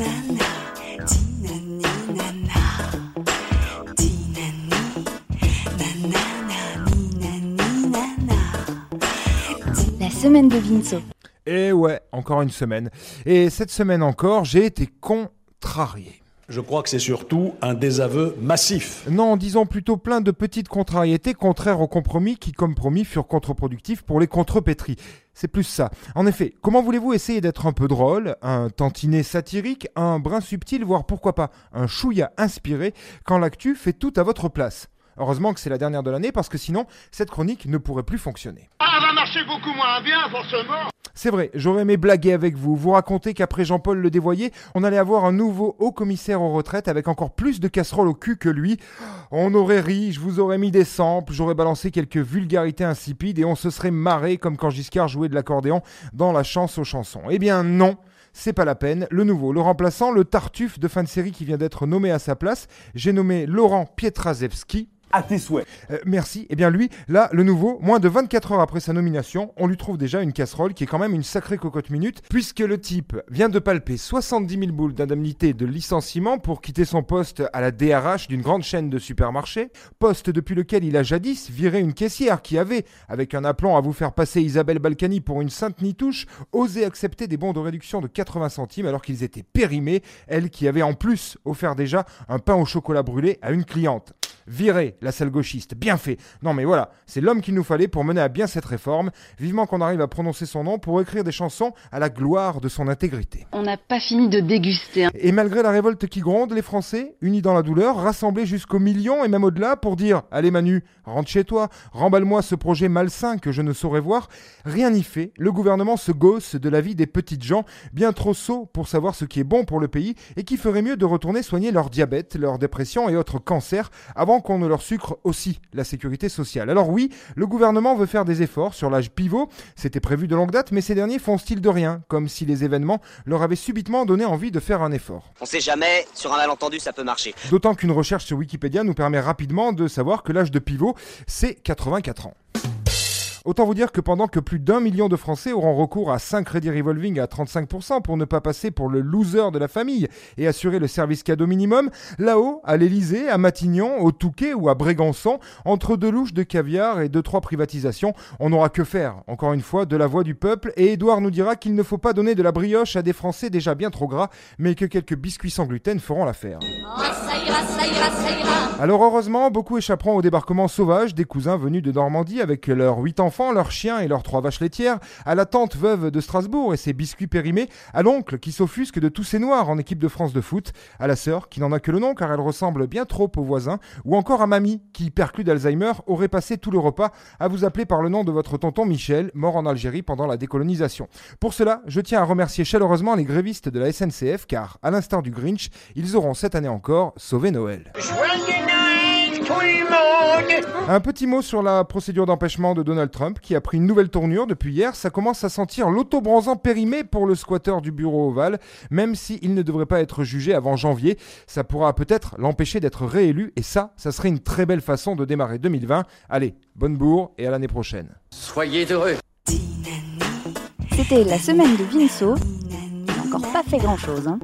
La semaine de Vinceau. Et ouais, encore une semaine. Et cette semaine encore, j'ai été contrarié. Je crois que c'est surtout un désaveu massif. Non, disons plutôt plein de petites contrariétés contraires aux compromis qui, comme promis, furent contre-productifs pour les contrepétris. C'est plus ça. En effet, comment voulez-vous essayer d'être un peu drôle, un tantinet satirique, un brin subtil, voire pourquoi pas un chouïa inspiré, quand l'actu fait tout à votre place? Heureusement que c'est la dernière de l'année parce que sinon, cette chronique ne pourrait plus fonctionner. Ah, va marcher beaucoup moins bien, forcément C'est vrai, j'aurais aimé blaguer avec vous, vous raconter qu'après Jean-Paul le dévoyé, on allait avoir un nouveau haut commissaire aux retraites avec encore plus de casseroles au cul que lui. On aurait ri, je vous aurais mis des samples, j'aurais balancé quelques vulgarités insipides et on se serait marré comme quand Giscard jouait de l'accordéon dans la chance aux chansons. Eh bien non c'est pas la peine. Le nouveau, le remplaçant, le tartuffe de fin de série qui vient d'être nommé à sa place, j'ai nommé Laurent Pietraszewski. À tes souhaits. Euh, merci. Eh bien lui, là, le nouveau, moins de 24 heures après sa nomination, on lui trouve déjà une casserole qui est quand même une sacrée cocotte minute, puisque le type vient de palper 70 000 boules d'indemnité de licenciement pour quitter son poste à la DRH d'une grande chaîne de supermarchés, poste depuis lequel il a jadis viré une caissière qui avait, avec un aplomb à vous faire passer Isabelle Balkany pour une sainte nitouche, osé accepter des bons de réduction de 80 centimes alors qu'ils étaient périmés, elle qui avait en plus offert déjà un pain au chocolat brûlé à une cliente. Viré, la salle gauchiste, bien fait. Non mais voilà, c'est l'homme qu'il nous fallait pour mener à bien cette réforme. Vivement qu'on arrive à prononcer son nom pour écrire des chansons à la gloire de son intégrité. On n'a pas fini de déguster. hein. Et malgré la révolte qui gronde, les Français, unis dans la douleur, rassemblés jusqu'au million et même au-delà pour dire Allez Manu, rentre chez toi, remballe-moi ce projet malsain que je ne saurais voir, rien n'y fait. Le gouvernement se gosse de la vie des petites gens, bien trop sots pour savoir ce qui est bon pour le pays et qui ferait mieux de retourner soigner leur diabète, leur dépression et autres cancers avant qu'on ne leur sucre aussi la sécurité sociale. Alors oui, le gouvernement veut faire des efforts sur l'âge pivot, c'était prévu de longue date, mais ces derniers font style de rien, comme si les événements leur avaient subitement donné envie de faire un effort. On sait jamais, sur un malentendu ça peut marcher. D'autant qu'une recherche sur Wikipédia nous permet rapidement de savoir que l'âge de pivot, c'est 84 ans. Autant vous dire que pendant que plus d'un million de Français auront recours à 5 crédits revolving à 35% pour ne pas passer pour le loser de la famille et assurer le service cadeau minimum, là-haut, à l'Elysée, à Matignon, au Touquet ou à Brégançon, entre deux louches de caviar et deux trois privatisations, on n'aura que faire, encore une fois, de la voix du peuple et Édouard nous dira qu'il ne faut pas donner de la brioche à des Français déjà bien trop gras, mais que quelques biscuits sans gluten feront l'affaire. Alors heureusement, beaucoup échapperont au débarquement sauvage des cousins venus de Normandie avec leurs huit enfants, leurs chiens et leurs trois vaches laitières, à la tante veuve de Strasbourg et ses biscuits périmés, à l'oncle qui s'offusque de tous ces noirs en équipe de France de foot, à la sœur qui n'en a que le nom car elle ressemble bien trop au voisin, ou encore à mamie qui, perclue d'Alzheimer, aurait passé tout le repas à vous appeler par le nom de votre tonton Michel, mort en Algérie pendant la décolonisation. Pour cela, je tiens à remercier chaleureusement les grévistes de la SNCF car, à l'instar du Grinch, ils auront cette année encore sauvé Noël. Un petit mot sur la procédure d'empêchement de Donald Trump qui a pris une nouvelle tournure depuis hier. Ça commence à sentir l'autobronzant périmé pour le squatteur du bureau ovale, même s'il ne devrait pas être jugé avant janvier. Ça pourra peut-être l'empêcher d'être réélu et ça, ça serait une très belle façon de démarrer 2020. Allez, bonne bourre et à l'année prochaine. Soyez heureux. C'était la semaine de Vinceau. Il n'a encore pas fait grand-chose. Hein.